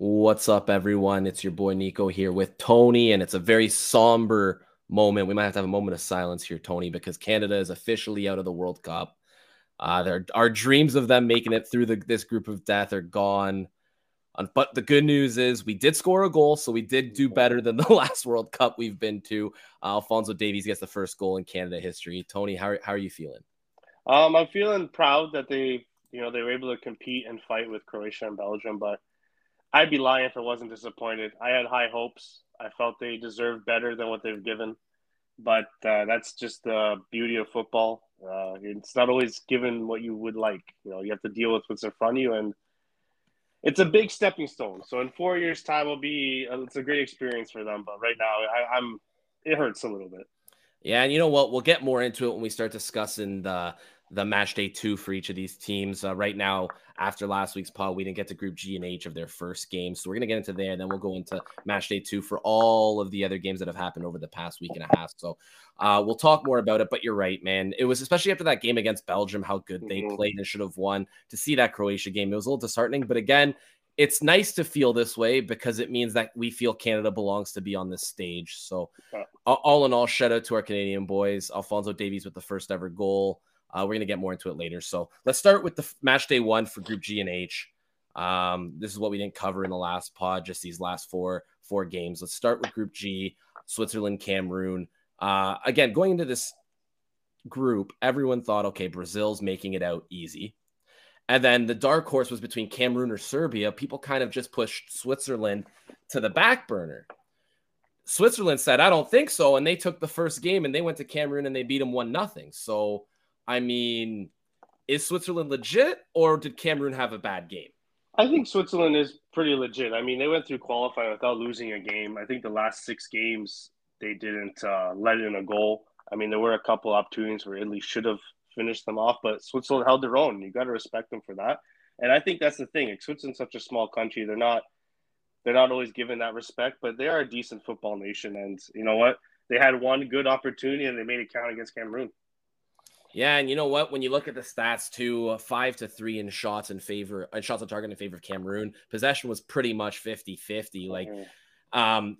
What's up, everyone? It's your boy Niko here with Toni, and it's a very somber moment. We might have to have a moment of silence here, Toni, because Canada is officially out of the World Cup. Uh, our dreams of them making it through the, this group of death are gone. But the good news is we did score a goal, so we did do better than the last World Cup we've been to. Uh, Alfonso Davies gets the first goal in Canada history. Toni, how are, how are you feeling? Um, I'm feeling proud that they, you know, they were able to compete and fight with Croatia and Belgium, but I'd be lying if I wasn't disappointed. I had high hopes. I felt they deserved better than what they've given, but uh, that's just the beauty of football. Uh, it's not always given what you would like. You know, you have to deal with what's in front of you, and it's a big stepping stone. So in four years' time, will be uh, it's a great experience for them. But right now, I, I'm it hurts a little bit. Yeah, and you know what? We'll get more into it when we start discussing the the match day two for each of these teams. Uh, right now, after last week's pod, we didn't get to Group G and H of their first game, so we're gonna get into there, and then we'll go into match day two for all of the other games that have happened over the past week and a half. So uh, we'll talk more about it. But you're right, man. It was especially after that game against Belgium, how good they mm-hmm. played and should have won. To see that Croatia game, it was a little disheartening. But again, it's nice to feel this way because it means that we feel Canada belongs to be on this stage. So, all in all, shout out to our Canadian boys. Alfonso Davies with the first ever goal. Uh, we're going to get more into it later. So let's start with the match day one for Group G and H. Um, this is what we didn't cover in the last pod, just these last four four games. Let's start with Group G, Switzerland, Cameroon. Uh, again, going into this group, everyone thought, okay, Brazil's making it out easy. And then the dark horse was between Cameroon or Serbia. People kind of just pushed Switzerland to the back burner. Switzerland said, I don't think so. And they took the first game and they went to Cameroon and they beat them one nothing. So I mean, is Switzerland legit or did Cameroon have a bad game? I think Switzerland is pretty legit. I mean, they went through qualifying without losing a game. I think the last six games they didn't uh, let in a goal. I mean, there were a couple opportunities where Italy should have finished them off, but Switzerland held their own. You got to respect them for that. And I think that's the thing. Like, Switzerland's such a small country; they're not they're not always given that respect, but they are a decent football nation. And you know what? They had one good opportunity and they made it count against Cameroon. Yeah, and you know what? When you look at the stats too, uh, five to three in shots in favor, and shots on target in favor of Cameroon. Possession was pretty much 50-50. Like, mm-hmm. um,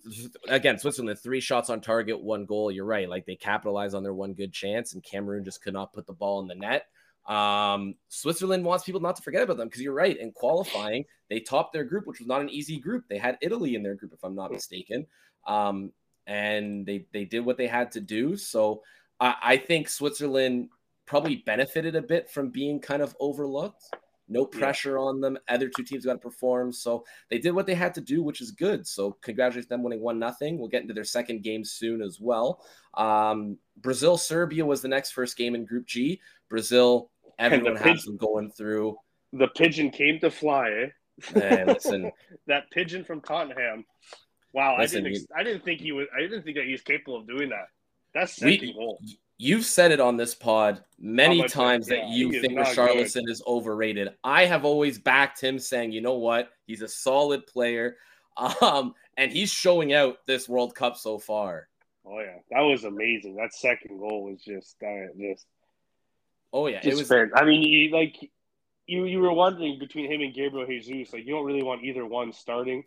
again, Switzerland three shots on target, one goal. You're right. Like they capitalized on their one good chance, and Cameroon just could not put the ball in the net. Um, Switzerland wants people not to forget about them because you're right. In qualifying, they topped their group, which was not an easy group. They had Italy in their group, if I'm not mistaken. Um, and they they did what they had to do. So I, I think Switzerland probably benefited a bit from being kind of overlooked. No pressure yeah. on them. Other two teams got to perform, so they did what they had to do, which is good. So congratulations them winning one nothing. We'll get into their second game soon as well. Um, Brazil Serbia was the next first game in Group G. Brazil, everyone has them going through. The pigeon came to fly. Eh? Man, listen, that pigeon from Tottenham. Wow, listen, I didn't. I didn't think he was. I didn't think that he was capable of doing that. That's second we, goal you've said it on this pod many times yeah, that you think Richarlison is overrated. I have always backed him, saying, you know what, he's a solid player, um, and he's showing out this World Cup so far. Oh yeah, that was amazing. That second goal was just uh, just. Oh yeah, it was. Fair. I mean, you, like you you were wondering between him and Gabriel Jesus, like you don't really want either one starting,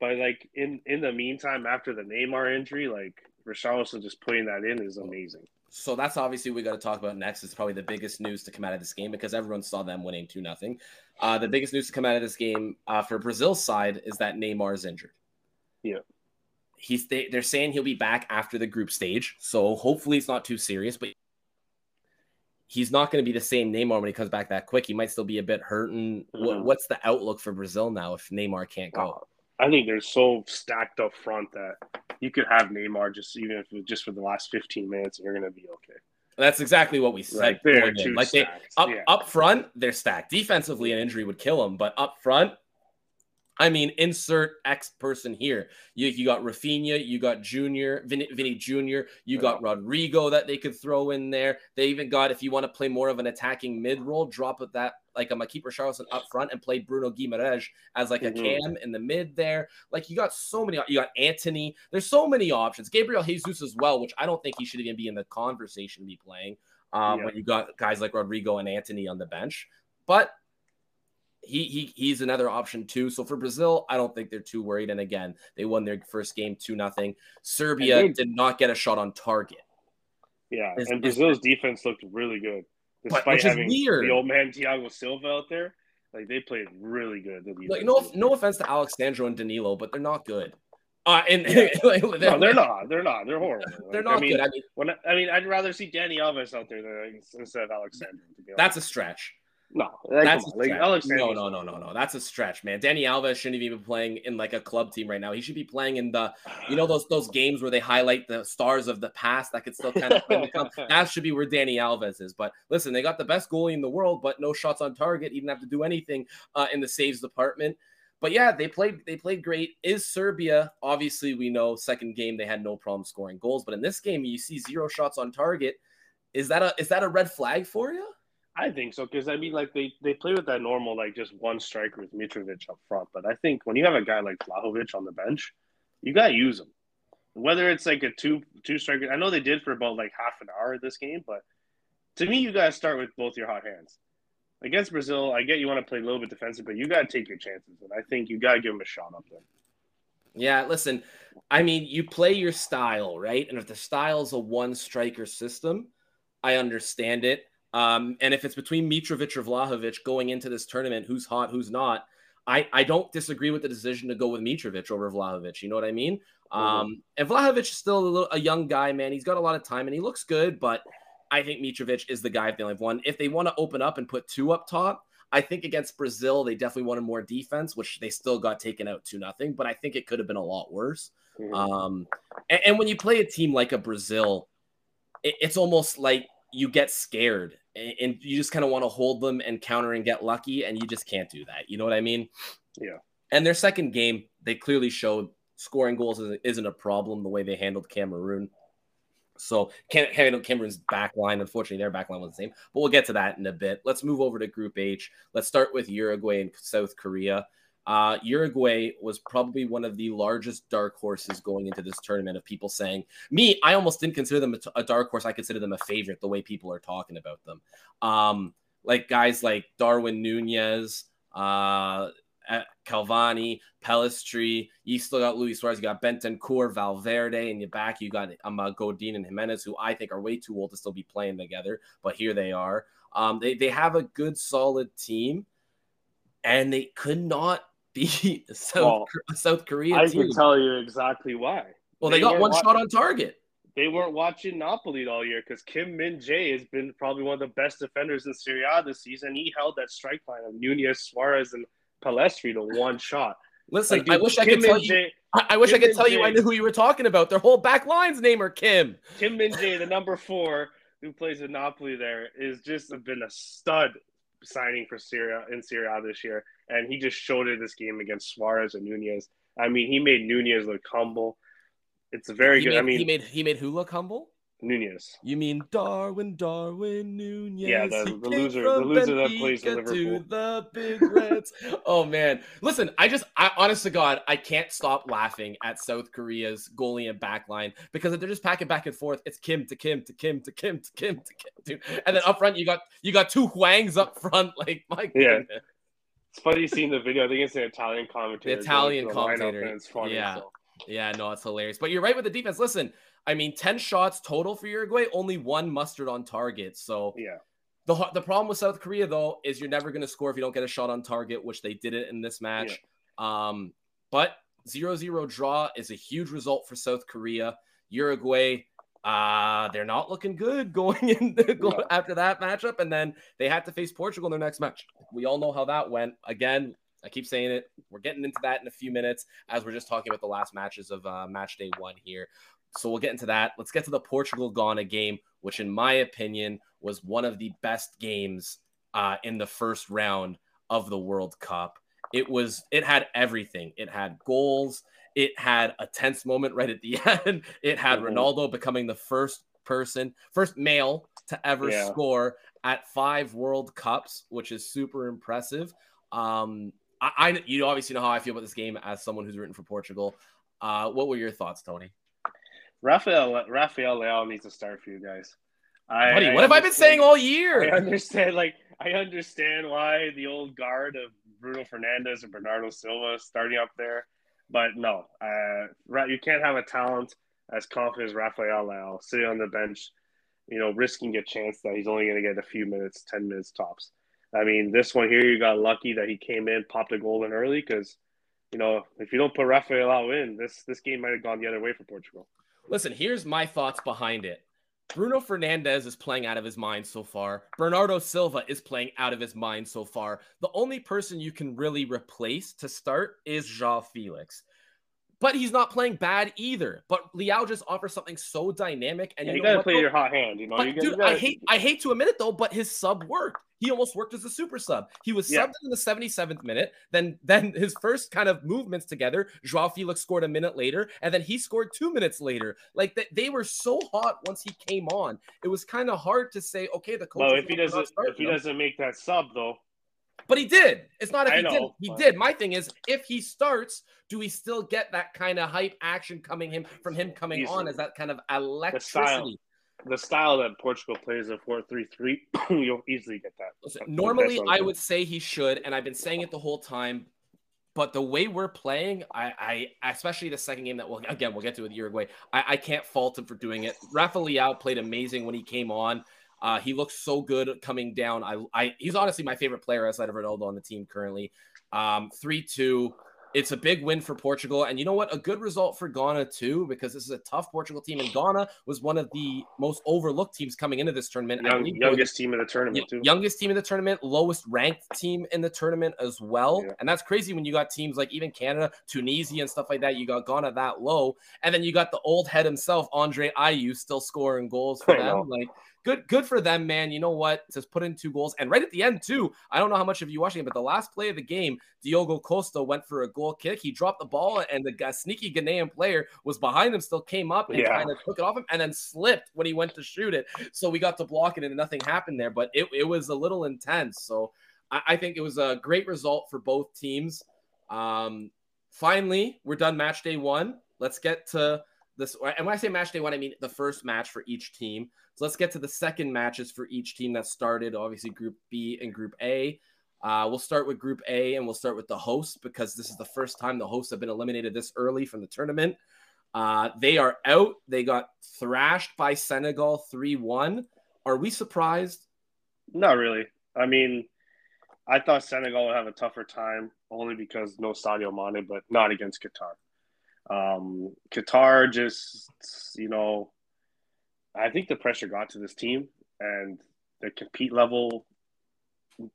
but like in in the meantime, after the Neymar injury, like Richarlison just putting that in is amazing. So that's obviously we got to talk about next. Is probably the biggest news to come out of this game because everyone saw them winning two nothing. Uh, the biggest news to come out of this game uh, for Brazil's side is that Neymar is injured. Yeah, he's they're saying he'll be back after the group stage, so hopefully it's not too serious. But he's not going to be the same Neymar when he comes back that quick. He might still be a bit hurt. And mm-hmm. what, what's the outlook for Brazil now if Neymar can't go? I think they're so stacked up front that you could have Neymar just even if it was just for the last 15 minutes and you're going to be okay. That's exactly what we said. Right, like they up yeah. up front, they're stacked. Defensively, an injury would kill them, but up front, I mean, insert X person here. You, you got Rafinha, you got Junior, Vinny, Vinny Junior, you got Rodrygo that they could throw in there. They even got, if you want to play more of an attacking mid role, drop that like a Makeeper Charleston up front and play Bruno Guimaraes as like a mm-hmm. cam in the mid there. Like you got so many. You got Antony. There's so many options. Gabriel Jesus as well, which I don't think he should even be in the conversation to be playing. Um, yeah. when you got guys like Rodrygo and Antony on the bench, but he, he he's another option too. So for Brazil, I don't think they're too worried. And again, they won their first game two nothing. Serbia did not get a shot on target. Yeah, it's, and Brazil's defense looked really good despite having weird. the old man Thiago Silva out there. Like they played really good. Like no, no offense to Alex Sandro and Danilo, but they're not good. Uh, and yeah. like, they're, no, they're not. They're not. They're horrible. Like, they're not I mean, good. I mean, when I mean, I'd rather see Dani Alves out there than instead of Alex Sandro. That's a stretch. No, that's like no, no, no, no, no. That's a stretch, man. Dani Alves shouldn't even be playing in like a club team right now. He should be playing in the, you know, those those games where they highlight the stars of the past that could still kind of come. that should be where Dani Alves is. But listen, they got the best goalie in the world, but no shots on target. He didn't have to do anything uh, in the saves department. But yeah, they played they played great. Is Serbia obviously we know second game they had no problem scoring goals, but in this game you see zero shots on target. Is that a is that a red flag for you? I think so because I mean, like they they play with that normal like just one striker with Mitrovic up front, but I think when you have a guy like Vlahovic on the bench, you gotta use him. Whether it's like a two two striker, I know they did for about like half an hour this game, but to me, you gotta start with both your hot hands. Against Brazil, I get you want to play a little bit defensive, but you gotta take your chances, and I think you gotta give him a shot up there. Yeah, listen, I mean, you play your style, right? And if the style is a one striker system, I understand it. Um, and if it's between Mitrovic or Vlahovic going into this tournament, who's hot, who's not, I, I don't disagree with the decision to go with Mitrovic over Vlahovic. You know what I mean? Mm-hmm. Um, and Vlahovic is still a, little, a young guy, man. He's got a lot of time and he looks good, but I think Mitrovic is the guy if they only have one. If they want to open up and put two up top, I think against Brazil, they definitely wanted more defense, which they still got taken out to nothing, but I think it could have been a lot worse. Mm-hmm. Um, and, and, when you play a team like a Brazil, it, it's almost like you get scared and you just kind of want to hold them and counter and get lucky, and you just can't do that. You know what I mean? Yeah. And their second game, they clearly showed scoring goals isn't a problem the way they handled Cameroon. So can't handle Cameroon's back line. Unfortunately, their back line was the same, but we'll get to that in a bit. Let's move over to Group H. Let's start with Uruguay and South Korea. Uh, Uruguay was probably one of the largest dark horses going into this tournament of people saying, me, I almost didn't consider them a, dark horse. I consider them a favorite the way people are talking about them. Um, like guys like Darwin Nunez, uh, Cavani, Pellistri. You still got Luis Suarez. You got Bentancur, Valverde, in your back you got um, uh, Godin and Giménez, who I think are way too old to still be playing together, but here they are. Um, they they have a good, solid team, and they could not beat South well, South Korea. I team. can tell you exactly why. Well, they, they got one watching, shot on target. They weren't watching Napoli all year because Kim Min Jae has been probably one of the best defenders in Serie A this season. He held that strike line of Nunez, Suarez, and Pellistri to one shot. Listen, like, dude, I wish Kim I could tell you. I, I wish Kim I could tell you I knew who you were talking about. Their whole back line's name are Kim. Kim Min Jae, the number four who plays in Napoli, there is just been a stud signing for Serie A in Serie A this year, and he just showed it this game against Suarez and Nunez. I mean, he made Nunez look humble. It's very he good. Made, I mean, he made he made who look humble? Nunez. You mean Darwin, Darwin Nunez? Yeah, the, the loser, the loser that plays for Liverpool. The Big Reds. oh man, listen, I just, I honest to God, I can't stop laughing at South Korea's goalie and backline because they're just packing back and forth. It's Kim to Kim to Kim to Kim to Kim to Kim, dude. And then up front, you got you got two Hwangs up front. Like my yeah. Goodness. It's funny seeing the video. I think it's an Italian commentator. The Italian commentator. It's funny. Yeah. So. Yeah, no, it's hilarious. But you're right with the defense. Listen, I mean, 10 shots total for Uruguay, only one mustered on target. So, yeah. The, the problem with South Korea, though, is you're never going to score if you don't get a shot on target, which they didn't in this match. Yeah. Um, but 0 0 draw is a huge result for South Korea. Uruguay, uh, they're not looking good going in going after that matchup. And then they had to face Portugal in their next match. We all know how that went. Again, I keep saying it. We're getting into that in a few minutes as we're just talking about the last matches of uh, match day one here. So we'll get into that. Let's get to the Portugal Ghana game, which, in my opinion, was one of the best games uh, in the first round of the World Cup. It was, it had everything. It had goals. It had a tense moment right at the end. It had mm-hmm. Ronaldo becoming the first person, first male to ever yeah. score at five World Cups, which is super impressive. Um, I, I, you obviously know how I feel about this game as someone who's written for Portugal. Uh, what were your thoughts, Toni? Rafael Rafael Leao needs to start for you guys. I, Buddy, what have I been saying all year? I understand, like, I understand why the old guard of Bruno Fernandes and Bernardo Silva starting up there, but no, uh, you can't have a talent as confident as Rafael Leao sitting on the bench, you know, risking a chance that he's only going to get a few minutes, ten minutes tops. I mean, this one here, you got lucky that he came in, popped a goal in early because, you know, if you don't put Rafael out in, this this game might have gone the other way for Portugal. Listen, here's my thoughts behind it. Bruno Fernandes is playing out of his mind so far. Bernardo Silva is playing out of his mind so far. The only person you can really replace to start is João Felix but he's not playing bad either. But Leao just offers something so dynamic, and yeah, you, you gotta play though? your hot hand. You know, but, you dude, gotta... I hate I hate to admit it though, but his sub worked. He almost worked as a super sub. He was yeah. subbed in the 77th minute. Then then his first kind of movements together, Joao Felix scored a minute later, and then he scored two minutes later. Like that, they were so hot once he came on. It was kind of hard to say, okay, the coach. Well, if he doesn't if he doesn't make that sub though, but he did. It's not if I he did. He but... did. My thing is, if he starts, do we still get that kind of hype action coming him from him coming Easily. on as that kind of electricity? The style, that Portugal plays a four-three-three, you'll easily get that. Listen, normally, I would say he should, and I've been saying it the whole time. But the way we're playing, I, I especially the second game that we'll again we'll get to with Uruguay, I, I can't fault him for doing it. Rafa Leao played amazing when he came on. Uh, he looks so good coming down. I, I, he's honestly my favorite player outside of Ronaldo on the team currently. Um, three two. It's a big win for Portugal, and you know what? A good result for Ghana too, because this is a tough Portugal team, and Ghana was one of the most overlooked teams coming into this tournament. Young, youngest team in the tournament too. Youngest team in the tournament, lowest ranked team in the tournament as well, yeah. and that's crazy when you got teams like even Canada, Tunisia, and stuff like that. You got Ghana that low, and then you got the old head himself, Andre Ayew, still scoring goals for them. Like good good for them, man. You know what? Just put in two goals. And right at the end, too, I don't know how much of you watching it, but the last play of the game, Diogo Costa went for a goal kick. He dropped the ball, and the sneaky Ghanaian player was behind him, still came up and yeah. kind of took it off him and then slipped when he went to shoot it. So we got to block it and nothing happened there. But it, it was a little intense. So I, I think it was a great result for both teams. Um, finally, we're done match day one. Let's get to this. And when I say match day one, I mean the first match for each team. So let's get to the second matches for each team that started. Obviously, Group B and Group A. Uh, we'll start with Group A and we'll start with the hosts because this is the first time the hosts have been eliminated this early from the tournament. Uh, they are out. They got thrashed by Senegal 3 1. Are we surprised? Not really. I mean, I thought Senegal would have a tougher time only because no Sadio Mane, but not against Qatar. Um, Qatar just, you know, I think the pressure got to this team and the compete level,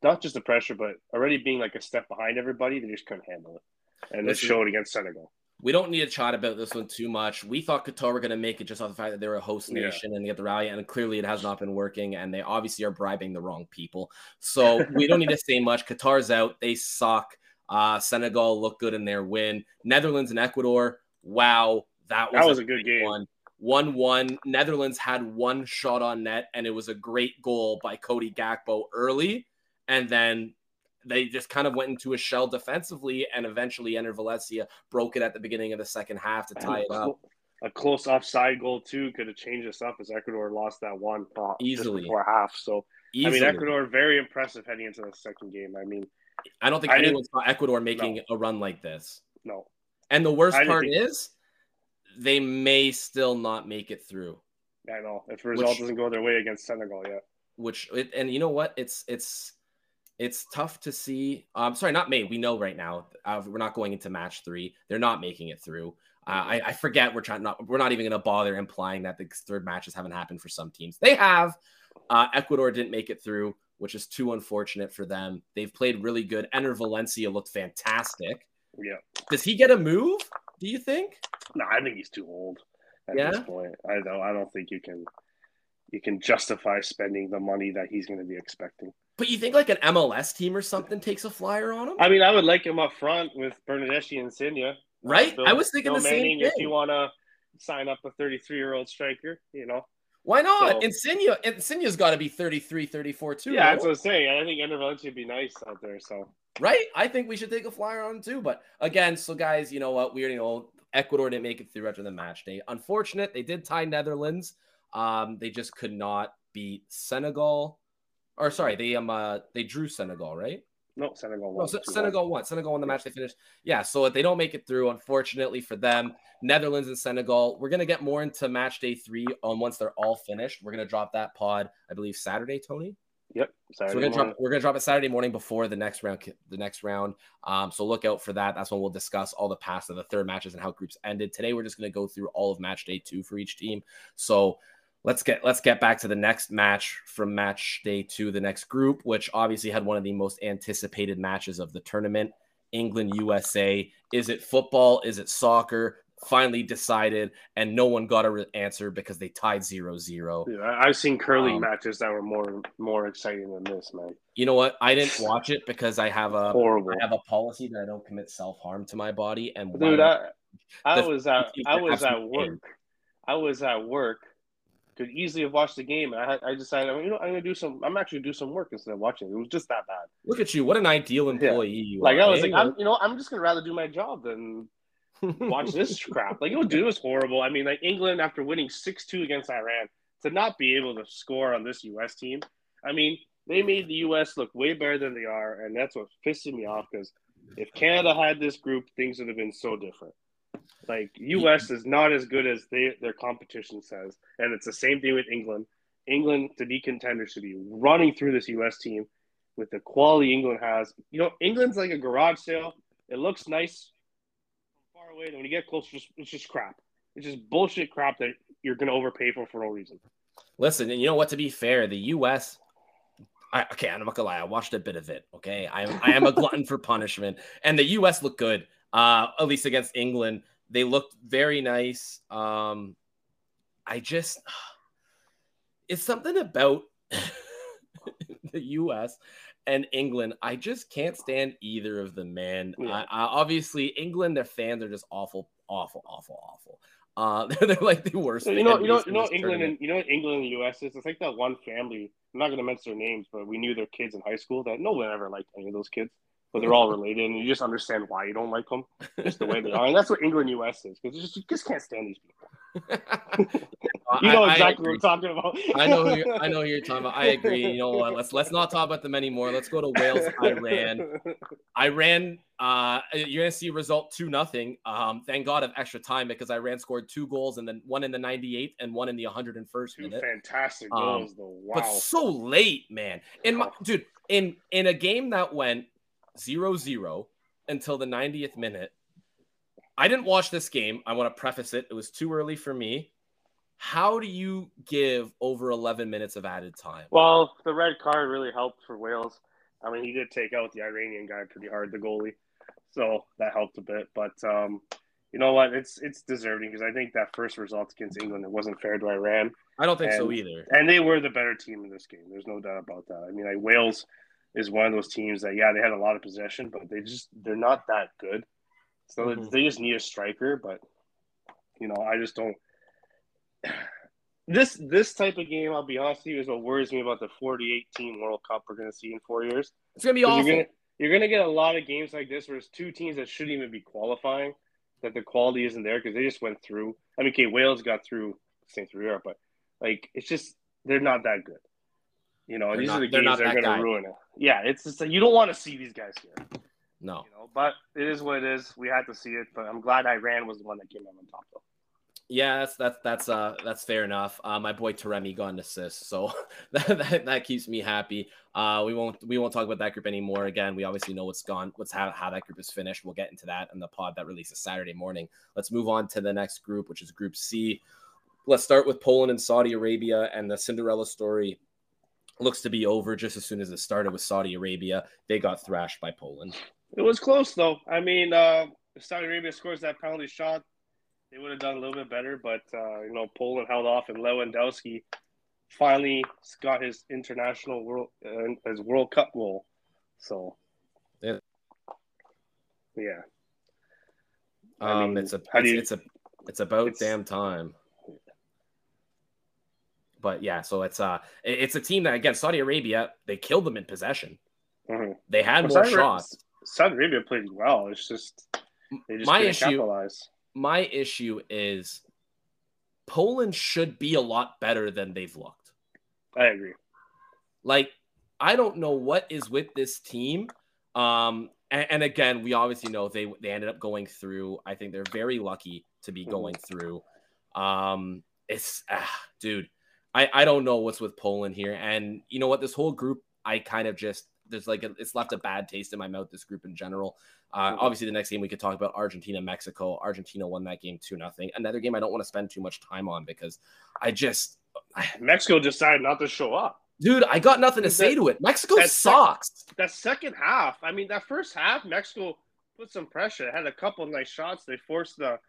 not just the pressure, but already being like a step behind everybody, they just couldn't handle it. And Listen, they showed it against Senegal. We don't need to chat about this one too much. We thought Qatar were going to make it just off the fact that they were a host nation yeah. and get the rally, and clearly it has not been working. And they obviously are bribing the wrong people. So we don't need to say much. Qatar's out. They suck. Uh, Senegal looked good in their win. Netherlands and Ecuador. Wow, that was, that was a, a good game. One. 1 1. Netherlands had one shot on net, and it was a great goal by Cody Gakpo early. And then they just kind of went into a shell defensively, and eventually Enner Valencia broke it at the beginning of the second half to tie it up. A close offside goal, too, could have changed this up as Ecuador lost that one easily before half. So, Easily. I mean, Ecuador very impressive heading into the second game. I mean, I don't think I anyone saw Ecuador making no. a run like this. No. And the worst part think... is they may still not make it through. I know if the result which, doesn't go their way against Senegal yet. Which and you know what? It's it's it's tough to see. I'm um, sorry, not me. We know right now uh, we're not going into match three. They're not making it through. Uh, I, I, forget we're trying not. We're not even going to bother implying that the third matches haven't happened for some teams. They have. Uh, Ecuador didn't make it through, which is too unfortunate for them. They've played really good. Enner Valencia looked fantastic. Yeah. Does he get a move? Do you think? No, I think he's too old at yeah? this point. I don't. I don't think you can. You can justify spending the money that he's going to be expecting. But you think like an MLS team or something takes a flyer on him? I mean, I would like him up front with Bernardeschi and Insigne. Right? Bill, I was thinking Bill the Manning, same thing. If you want to sign up a 33 year old striker, you know. Why not? So, Insigne, Insigne's got to be 33, 34 too. Yeah, right? that's what I'm saying. I think Enner Valencia would be nice out there. So right, I think we should take a flyer on too. But again, so guys, you know what? We you know Ecuador didn't make it through after the match day. Unfortunate, they did tie Netherlands. Um, they just could not beat Senegal, or sorry, they um uh, they drew Senegal, right? No, Senegal won. No, Senegal won. Senegal won the match they finished. Yeah, so if they don't make it through, unfortunately for them. Netherlands and Senegal. We're gonna get more into match day three on once they're all finished. We're gonna drop that pod, I believe, Saturday, Toni. Yep. Saturday so we're gonna morning. drop we're gonna drop it Saturday morning before the next round. The next round. Um, so look out for that. That's when we'll discuss all the past of the third matches and how groups ended. Today we're just gonna go through all of match day two for each team. So let's get let's get back to the next match from match day two, the next group, which obviously had one of the most anticipated matches of the tournament. England USA. Is it football? Is it soccer? Finally decided, and no one got an answer because they tied 0-0. Yeah, I've seen curling um, matches that were more more exciting than this, man. You know what? I didn't watch it because I have a horrible. I have a policy that I don't commit self harm to my body. And dude, I, I was at I was at work. I was at work could easily have watched the game. And I, I decided, you know, I'm gonna do some. I'm actually do some work instead of watching. It was just that bad. Look at you! What an ideal employee yeah. you like, are. I was like, I'm, you know, I'm just gonna rather do my job than watch this crap. Like, was, it was horrible. I mean, like England after winning six two against Iran to not be able to score on this U.S. team. I mean, they made the U.S. look way better than they are, and that's what pisses me off. Because if Canada had this group, things would have been so different. Like US is not as good as they, their competition says, and it's the same thing with England. England to be contenders should be running through this US team with the quality England has. You know, England's like a garage sale. It looks nice away, and when you get close, it's just, it's just crap. It's just bullshit crap that you're going to overpay for for no reason. Listen, and you know what? To be fair, the U.S. I, okay, I'm not gonna lie. I watched a bit of it. Okay, I am I am a glutton for punishment, and the U.S. looked good uh, at least against England. They looked very nice. Um, I just, it's something about the U.S. and England. I just can't stand either of them, man. Yeah. I, I, obviously, England, their fans are just awful, awful, awful, awful. Uh, they're, they're like the worst. You know, you know, you know, England tournament. and you know, England and the U.S. is. It's like that one family. I'm not going to mention their names, but we knew their kids in high school that no one ever liked any of those kids but they're all related, and you just understand why you don't like them, just the way they are, and that's what England US is because you just, you just can't stand these people. you know exactly what I'm talking about. I know, who I know who you're talking about. I agree. You know what? Let's let's not talk about them anymore. Let's go to Wales, Iran. Iran. Uh, you're gonna see result two nothing. Um, thank God of extra time because Iran scored two goals and then one in the 98th and one in the 101st two minute. Fantastic goals, um, though. Wow. But so late, man. In my dude, in in a game that went 0 0 until the 90th minute. I didn't watch this game. I want to preface it. It was too early for me. How do you give over 11 minutes of added time? Well, the red card really helped for Wales. I mean, he did take out the Iranian guy pretty hard, the goalie. So that helped a bit. But um, you know what? It's it's deserving because I think that first result against England it wasn't fair to Iran. I don't think and, so either. And they were the better team in this game. There's no doubt about that. I mean, like Wales is one of those teams that yeah they had a lot of possession, but they just they're not that good. So mm-hmm. they just need a striker, but you know I just don't. This this type of game, I'll be honest with you, is what worries me about the 48 team World Cup we're going to see in four years. It's going to be awful. You're going you're gonna get a lot of games like this where it's two teams that shouldn't even be qualifying, that the quality isn't there because they just went through. I mean, okay, Wales got through same through Europe, but like it's just they're not that good. You know, they're these not, are the games that are going to ruin it. Yeah, it's just you don't want to see these guys here. No, you know, but it is what it is. We had to see it, but I'm glad Iran was the one that came out on top, though. Yeah, that's that's that's uh that's fair enough. Uh, my boy Taremi got an assist, so that, that, that keeps me happy. Uh, we won't we won't talk about that group anymore. Again, we obviously know what's gone, what's how, how that group is finished. We'll get into that in the pod that releases Saturday morning. Let's move on to the next group, which is Group C. Let's start with Poland and Saudi Arabia and the Cinderella story looks to be over just as soon as it started with Saudi Arabia. They got thrashed by Poland. It was close though. I mean, uh, if Saudi Arabia scores that penalty shot, they would have done a little bit better. But uh, you know, Poland held off, and Lewandowski finally got his international world uh, his World Cup goal. So, yeah, yeah. Um, I mean, it's a it's, you, it's a it's about it's, damn time but yeah, so it's uh it's a team that again Saudi Arabia they killed them in possession. Mm-hmm. They had well, more Saudi shots. Saudi Arabia played well. It's just they just my issue. Capitalize. My issue is Poland should be a lot better than they've looked. I agree. Like, I don't know what is with this team. Um, and, and, again, we obviously know they they ended up going through. I think they're very lucky to be mm-hmm. going through. Um, it's ah, dude, I I don't know what's with Poland here, and you know what? This whole group, I kind of just there's like a, it's left a bad taste in my mouth. This group in general. Uh. Obviously, the next game we could talk about Argentina, Mexico. Argentina won that game two nothing. Another game I don't want to spend too much time on because I just Mexico decided not to show up. Dude, I got nothing to that, say to it. Mexico that sucks. Sec- that second half, I mean, that first half, Mexico put some pressure. Had a couple nice shots. They forced the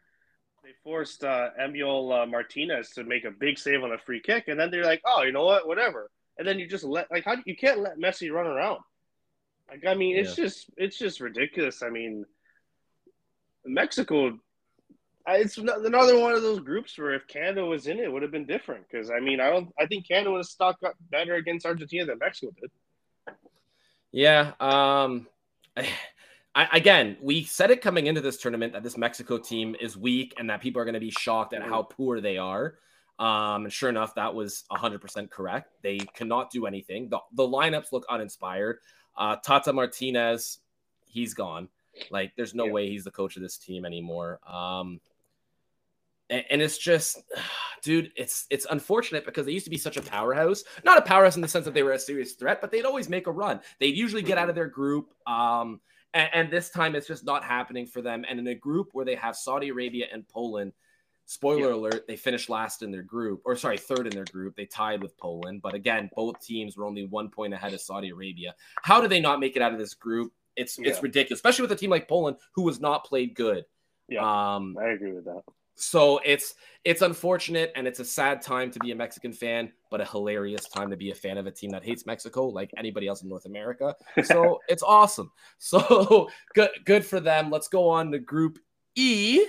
they forced uh, Emil uh, Martinez to make a big save on a free kick, and then they're like, "Oh, you know what? Whatever." And then you just let like how you can't let Messi run around. Like I mean, it's yeah. just it's just ridiculous. I mean, Mexico it's another one of those groups where if Canada was in it, it would have been different. Because I mean, I don't. I think Canada would have stuck up better against Argentina than Mexico did. Yeah. Um. I, again, we said it coming into this tournament that this Mexico team is weak and that people are going to be shocked at how poor they are. Um, and sure enough, that was 100% correct. They cannot do anything. The, the lineups look uninspired. Uh, Tata Martinez, he's gone. Like, there's no yeah. way he's the coach of this team anymore. Um, and, and it's just dude it's it's unfortunate because they used to be such a powerhouse not a powerhouse in the sense that they were a serious threat but they'd always make a run they'd usually get out of their group um and, and, this time it's just not happening for them and in a group where they have saudi arabia and poland spoiler yeah. alert they finished last in their group or sorry third in their group they tied with poland but again both teams were only one point ahead of saudi arabia how do they not make it out of this group it's yeah. it's ridiculous especially with a team like poland who was not played good yeah um i agree with that so it's it's unfortunate and it's a sad time to be a Mexican fan, but a hilarious time to be a fan of a team that hates Mexico like anybody else in North America. So it's awesome. So good good for them. Let's go on to Group E.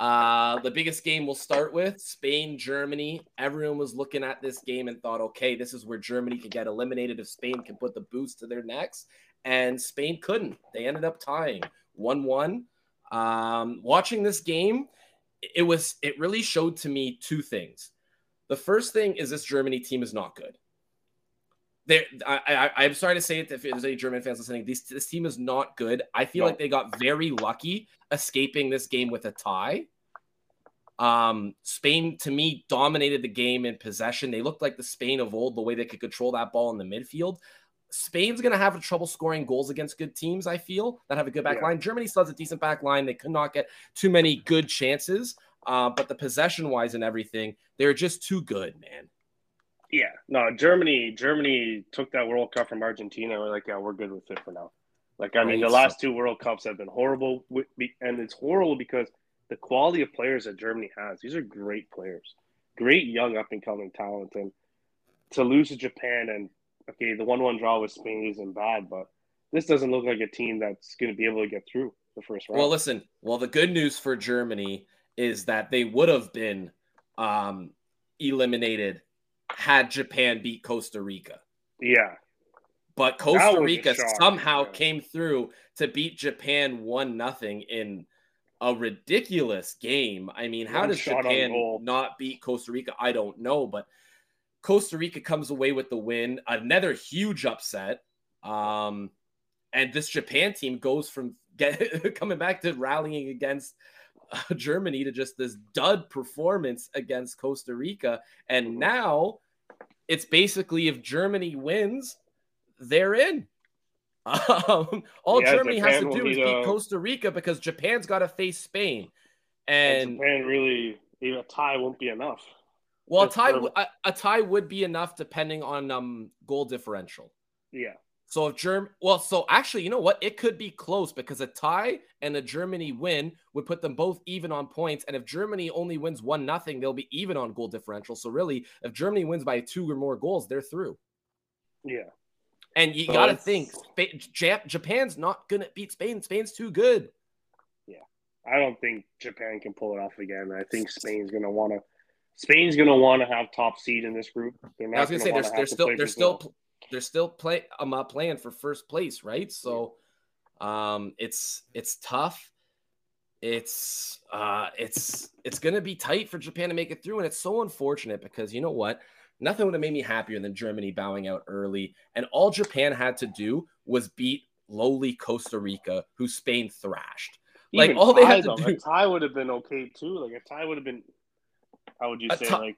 Uh, the biggest game we'll start with Spain, Germany. Everyone was looking at this game and thought, okay, this is where Germany could get eliminated if Spain can put the boots to their necks. And Spain couldn't. They ended up tying 1 1. Um, watching this game, it was it really showed to me two things. The first thing is this Germany team is not good. There, I, I, am sorry to say it if there's any German fans listening. This, this team is not good. I feel no. like they got very lucky escaping this game with a tie. Um, Spain, to me, dominated the game in possession. They looked like the Spain of old, the way they could control that ball in the midfield. Spain's going to have trouble scoring goals against good teams, I feel, that have a good back yeah. line. Germany still has a decent back line. They could not get too many good chances. Uh, but the possession wise and everything, they're just too good, man. Yeah, no, Germany, Germany took that World Cup from Argentina. We're like, yeah, we're good with it for now. Like, I mean, the last two World Cups have been horrible, and it's horrible because the quality of players that Germany has. These are great players, great young up and coming talent, and to lose to Japan and okay, the one-one draw with Spain isn't bad, but this doesn't look like a team that's going to be able to get through the first round. Well, listen. Well, the good news for Germany is that they would have been um, eliminated had Japan beat Costa Rica. Yeah. But Costa Rica somehow yeah. came through to beat Japan one nothing in a ridiculous game. I mean, how does Japan not beat Costa Rica? I don't know, but Costa Rica comes away with the win. Another huge upset. Um, and this Japan team goes from get, coming back to rallying against Germany to just this dud performance against Costa Rica. And now it's basically if Germany wins, they're in. Um, all yeah, Germany Japan has to do is beat a... Costa Rica because Japan's got to face Spain. And, and Japan really, a tie won't be enough. Well, a tie, a, a, tie would be enough depending on um goal differential. Yeah. So if Germ, well, so actually, you know what? It could be close because a tie and a Germany win would put them both even on points. And if Germany only wins one nothing, they'll be even on goal differential. So really, if Germany wins by two or more goals, they're through. Yeah. And you so got to think Japan's not going to beat Spain. Spain's too good. Yeah. I don't think Japan can pull it off again. I think Spain's going to want to Spain's going to want to have top seed in this group. They're not I was going to say they're, they're still they're still they're still play um, uh, playing for first place, right? So um it's it's tough. It's uh it's it's going to be tight for Japan to make it through and it's so unfortunate because you know what? nothing would have made me happier than Germany bowing out early. And all Japan had to do was beat lowly Costa Rica, who Spain thrashed. Even like all they had to do, a tie would have been okay too. Like a tie would have been, how would you say, like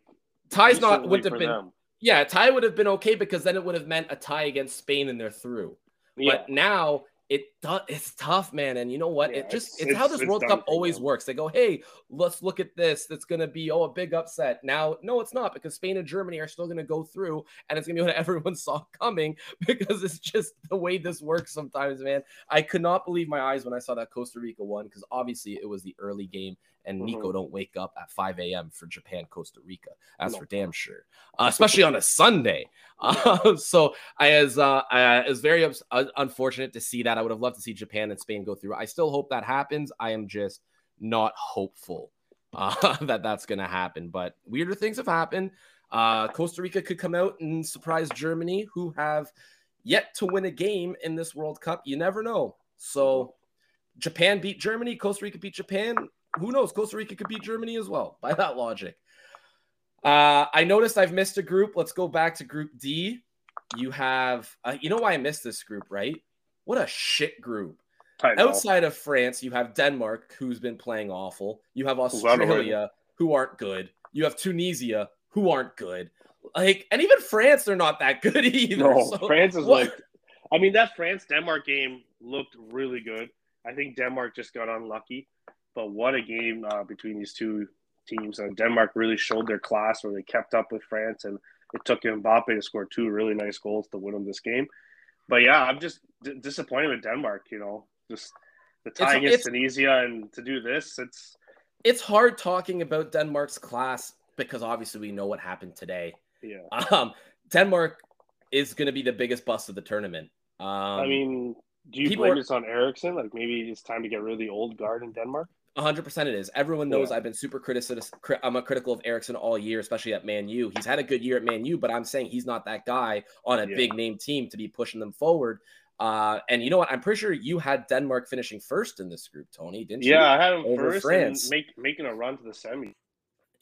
tie's not would have been. Them. Yeah, a tie would have been okay because then it would have meant a tie against Spain and they're through. Yeah. But now it it's tough, man. And you know what? Yeah, it just it's, it's, it's how this it's World Cup always them. works. They go, hey, let's look at this. That's gonna be oh a big upset. Now, no, it's not because Spain and Germany are still gonna go through, and it's gonna be what everyone saw coming because it's just the way this works sometimes, man. I could not believe my eyes when I saw that Costa Rica won because obviously it was the early game and mm-hmm. Niko don't wake up at 5 a.m. for Japan, Costa Rica. That's no. for damn sure, uh, especially on a Sunday. Uh, so I was uh, I was very uh, unfortunate to see that. I would have loved to see Japan and Spain go through. I still hope that happens. I am just not hopeful uh, that that's going to happen. But weirder things have happened. Uh, Costa Rica could come out and surprise Germany, who have yet to win a game in this World Cup. You never know. So Japan beat Germany, Costa Rica beat Japan who knows? Costa Rica could beat Germany as well by that logic. Uh, I noticed I've missed a group. Let's go back to Group D. You have, uh, you know why I missed this group, right? What a shit group. Outside of France, you have Denmark, who's been playing awful. You have Australia, who aren't good. You have Tunisia, who aren't good. Like, and even France, they're not that good either. No, so, France is what? like, I mean, that France Denmark game looked really good. I think Denmark just got unlucky. But what a game uh, between these two teams. Uh, Denmark really showed their class where they kept up with France, and it took Mbappe to score two really nice goals to win them this game. But yeah, I'm just d- disappointed with Denmark. You know, just the tie against Tunisia and to do this, it's it's hard talking about Denmark's class because obviously we know what happened today. Yeah. Um, Denmark is going to be the biggest bust of the tournament. Um, I mean, do you blame are, this on Eriksen? Like maybe it's time to get rid of the old guard in Denmark? 100% it is. Everyone knows yeah. I've been super critical. I'm a critical of Eriksen all year, especially at Man U. He's had a good year at Man U, but I'm saying he's not that guy on a yeah. big name team to be pushing them forward. Uh, and you know what? I'm pretty sure you had Denmark finishing first in this group, Toni, didn't you? Yeah, I had them Over first France. and make, making a run to the semi.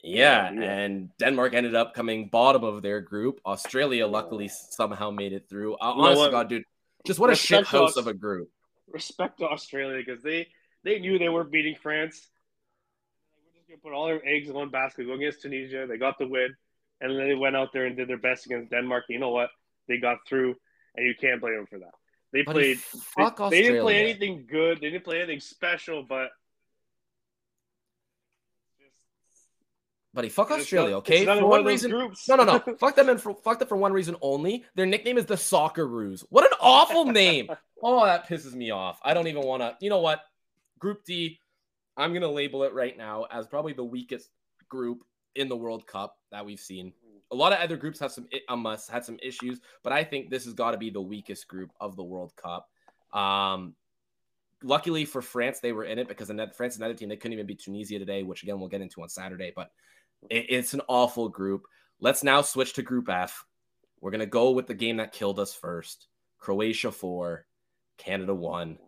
Yeah, yeah, and Denmark ended up coming bottom of their group. Australia luckily somehow made it through. Uh, honestly, God, dude, just what a shit house of a group. Respect to Australia because they they knew they were beating France. We're just gonna put all their eggs in one basket, go against Tunisia. They got the win, and then they went out there and did their best against Denmark. You know what? They got through, and you can't blame them for that. They but played. They, they, didn't play anything good. They didn't play anything special, but. Buddy, fuck Australia, okay? For one reason, groups. no, no, no. fuck them and for, fuck them for one reason only. Their nickname is the Socceroos. What an awful name! oh, that pisses me off. I don't even want to. You know what? Group D, I'm going to label it right now as probably the weakest group in the World Cup that we've seen. A lot of other groups have some um, had some issues, but I think this has got to be the weakest group of the World Cup. Um, luckily for France, they were in it because France is another team. They couldn't even beat Tunisia today, which again we'll get into on Saturday. But it, it's an awful group. Let's now switch to Group F. We're gonna go with the game that killed us first: Croatia four, Canada one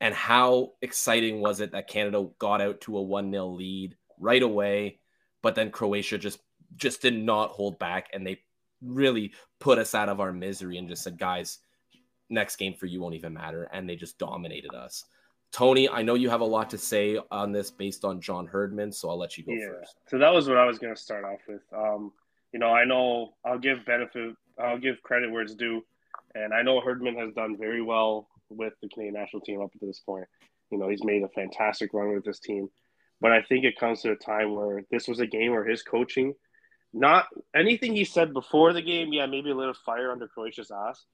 and how exciting was it that Canada got out to a 1-0 lead right away, but then Croatia just just did not hold back and they really put us out of our misery and just said, guys, next game for you won't even matter. And they just dominated us. Toni, I know you have a lot to say on this based on John Herdman, so I'll let you go yeah. first. So that was what I was going to start off with. Um, you know, I know I'll give benefit, I'll give credit where it's due, and I know Herdman has done very well with the Canadian national team up to this point. You know, he's made a fantastic run with this team. But I think it comes to a time where this was a game where his coaching, not anything he said before the game, yeah, maybe a little fire under Croatia's ass.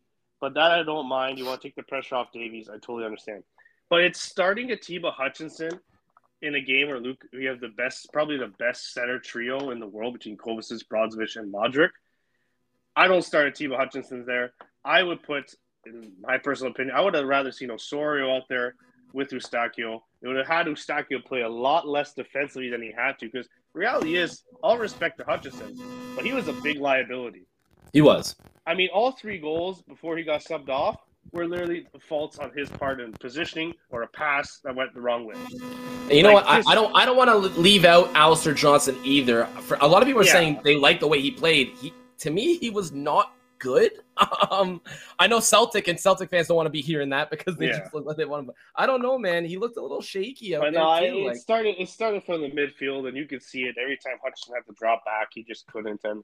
But that I don't mind. You want to take the pressure off Davies. I totally understand. But it's starting Atiba Hutchinson in a game where Luke we have the best, probably the best center trio in the world between Kovacic, Brozovic, and Modric. I don't start Atiba Hutchinson there. I would put in my personal opinion, I would have rather seen Osorio out there with Eustáquio. It would have had Eustáquio play a lot less defensively than he had to because reality is, all respect to Hutchinson, but he was a big liability. He was. I mean, all three goals before he got subbed off were literally faults on his part in positioning or a pass that went the wrong way. And you know what? I, I, don't. I don't want to leave out Alistair Johnston either. For a lot of people are yeah. saying they like the way he played. He to me, he was not good. Um, I know Celtic and Celtic fans don't want to be hearing that because they yeah. just look like they want to. I don't know, man. He looked a little shaky out but there no, too. It, like, started. It started from the midfield, and you could see it every time Hutchinson had to drop back. He just couldn't, and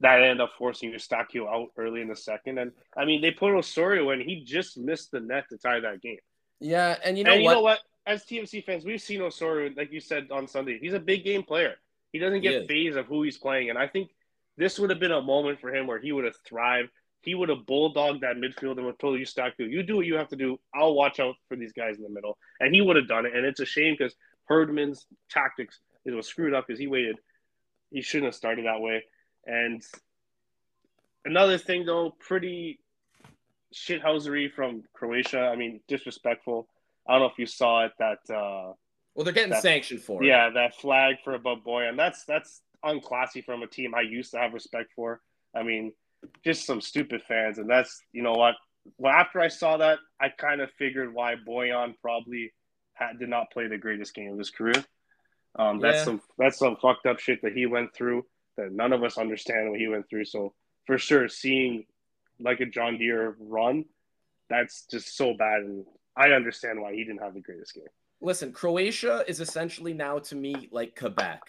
that ended up forcing Eustáquio out early in the second. And I mean, they put Osorio in. He just missed the net to tie that game. Yeah, and you know and what? you know what? As TFC fans, we've seen Osorio, like you said on Sunday. He's a big game player. He doesn't get phased of who he's playing, and I think this would have been a moment for him where he would have thrived he would have bulldogged that midfield and would told you stack you. You do what you have to do. I'll watch out for these guys in the middle, and he would have done it. And it's a shame because Herdman's tactics it was screwed up because he waited. He shouldn't have started that way. And another thing though, pretty shithousery from Croatia. I mean, disrespectful. I don't know if you saw it. That uh, well, they're getting that, sanctioned for yeah, it. Yeah, that flag for Above Borjan. That's that's unclassy from a team I used to have respect for. I mean, just some stupid fans. And that's, you know what? Well, after I saw that, I kind of figured why Borjan probably had, did not play the greatest game of his career. Um, that's yeah. some that's some fucked up shit that he went through that none of us understand what he went through. So for sure, seeing like a John Deere run, that's just so bad, and I understand why he didn't have the greatest game. Listen, Croatia is essentially now to me like Quebec.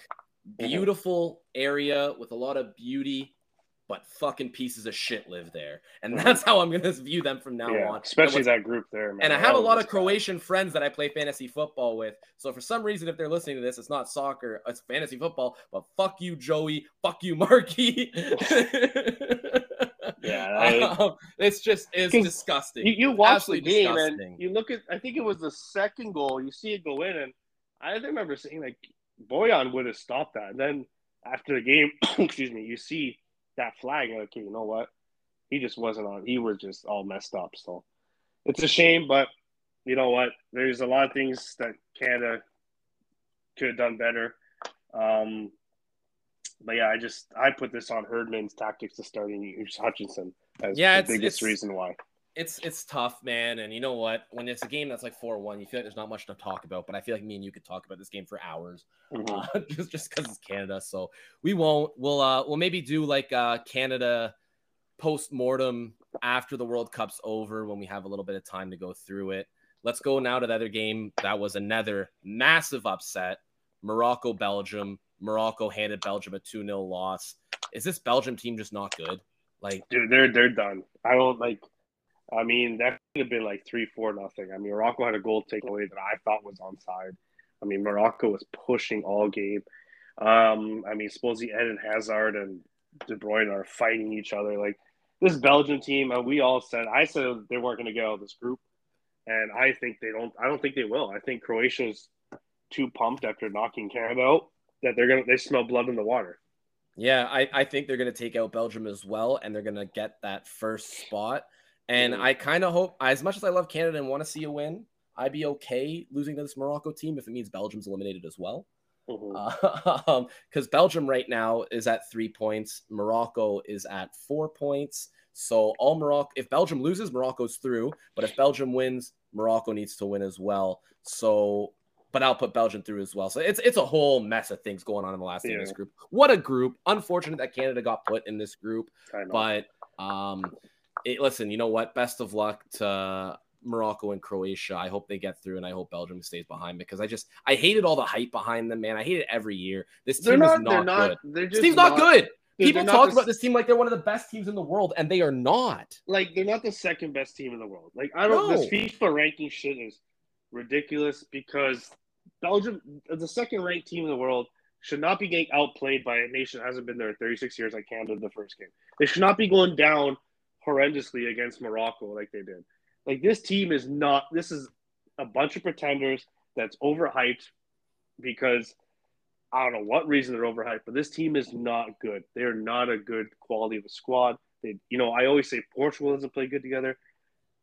Beautiful area with a lot of beauty but fucking pieces of shit live there. And that's how I'm going to view them from now yeah, on. Especially that group there, man. And I have a lot of Croatian friends that I play fantasy football with. So for some reason, if they're listening to this, it's not soccer, it's fantasy football. But fuck you, Joey. Fuck you, Marky. yeah, I, um, it's just it's disgusting. You, you watch the game disgusting. and you look at. I think it was the second goal. You see it go in, and I remember seeing like, Borjan would have stopped that. And then after the game, excuse me, you see that flag, okay, you know what? He just wasn't on. He was just all messed up. So it's a shame, but you know what? There's a lot of things that Canada could have done better. Um, but yeah, I just I put this on Herdman's tactics to starting Hutchinson as yeah, the biggest reason why it's it's tough, man. And you know what? When it's a game that's like four one, you feel like there's not much to talk about. But I feel like me and you could talk about this game for hours, mm-hmm. uh, just just because it's Canada. So we won't. We'll uh we'll maybe do like uh Canada post mortem after the World Cup's over when we have a little bit of time to go through it. Let's go now to the other game. That was another massive upset. Morocco Belgium. Morocco handed Belgium a 2 0 loss. Is this Belgium team just not good? Like, dude, they're they're done. I don't like I mean, that could have been like three, four, nothing. I mean, Morocco had a goal taken away that I thought was onside. I mean, Morocco was pushing all game. Um, I mean, supposedly Eden Hazard and De Bruyne are fighting each other. Like this Belgian team, uh, we all said, I said they weren't going to get out of this group, and I think they don't. I don't think they will. I think Croatia's too pumped after knocking Canada out that they're gonna they smell blood in the water. Yeah, I, I think they're gonna take out Belgium as well, and they're gonna get that first spot. And. I kind of hope, as much as I love Canada and want to see a win, I'd be okay losing to this Morocco team if it means Belgium's eliminated as well. Because mm-hmm. uh, um, Belgium right now is at three points, Morocco is at four points. So all Morocco, if Belgium loses, Morocco's through. But if Belgium wins, Morocco needs to win as well. So, but I'll put Belgium through as well. So it's it's a whole mess of things going on in the last yeah. in this group. What a group! Unfortunate that Canada got put in this group, but um, it, listen, you know what? Best of luck to Morocco and Croatia. I hope they get through, and I hope Belgium stays behind because I just I hated all the hype behind them, man. I hate it every year. This team not, is not, not, good. This team's not, not good. Dude, People talk the, about this team like they're one of the best teams in the world, and they are not. Like they're not the second best team in the world. Like I don't. No. This FIFA ranking shit is ridiculous because Belgium, the second ranked team in the world, should not be getting outplayed by a nation that hasn't been there 36 years like Canada the first game. They should not be going down horrendously against Morocco like they did. Like this team is not. This is a bunch of pretenders that's overhyped because I don't know what reason they're overhyped, but this team is not good. They're not a good quality of a squad. They, you know, I always say Portugal doesn't play good together.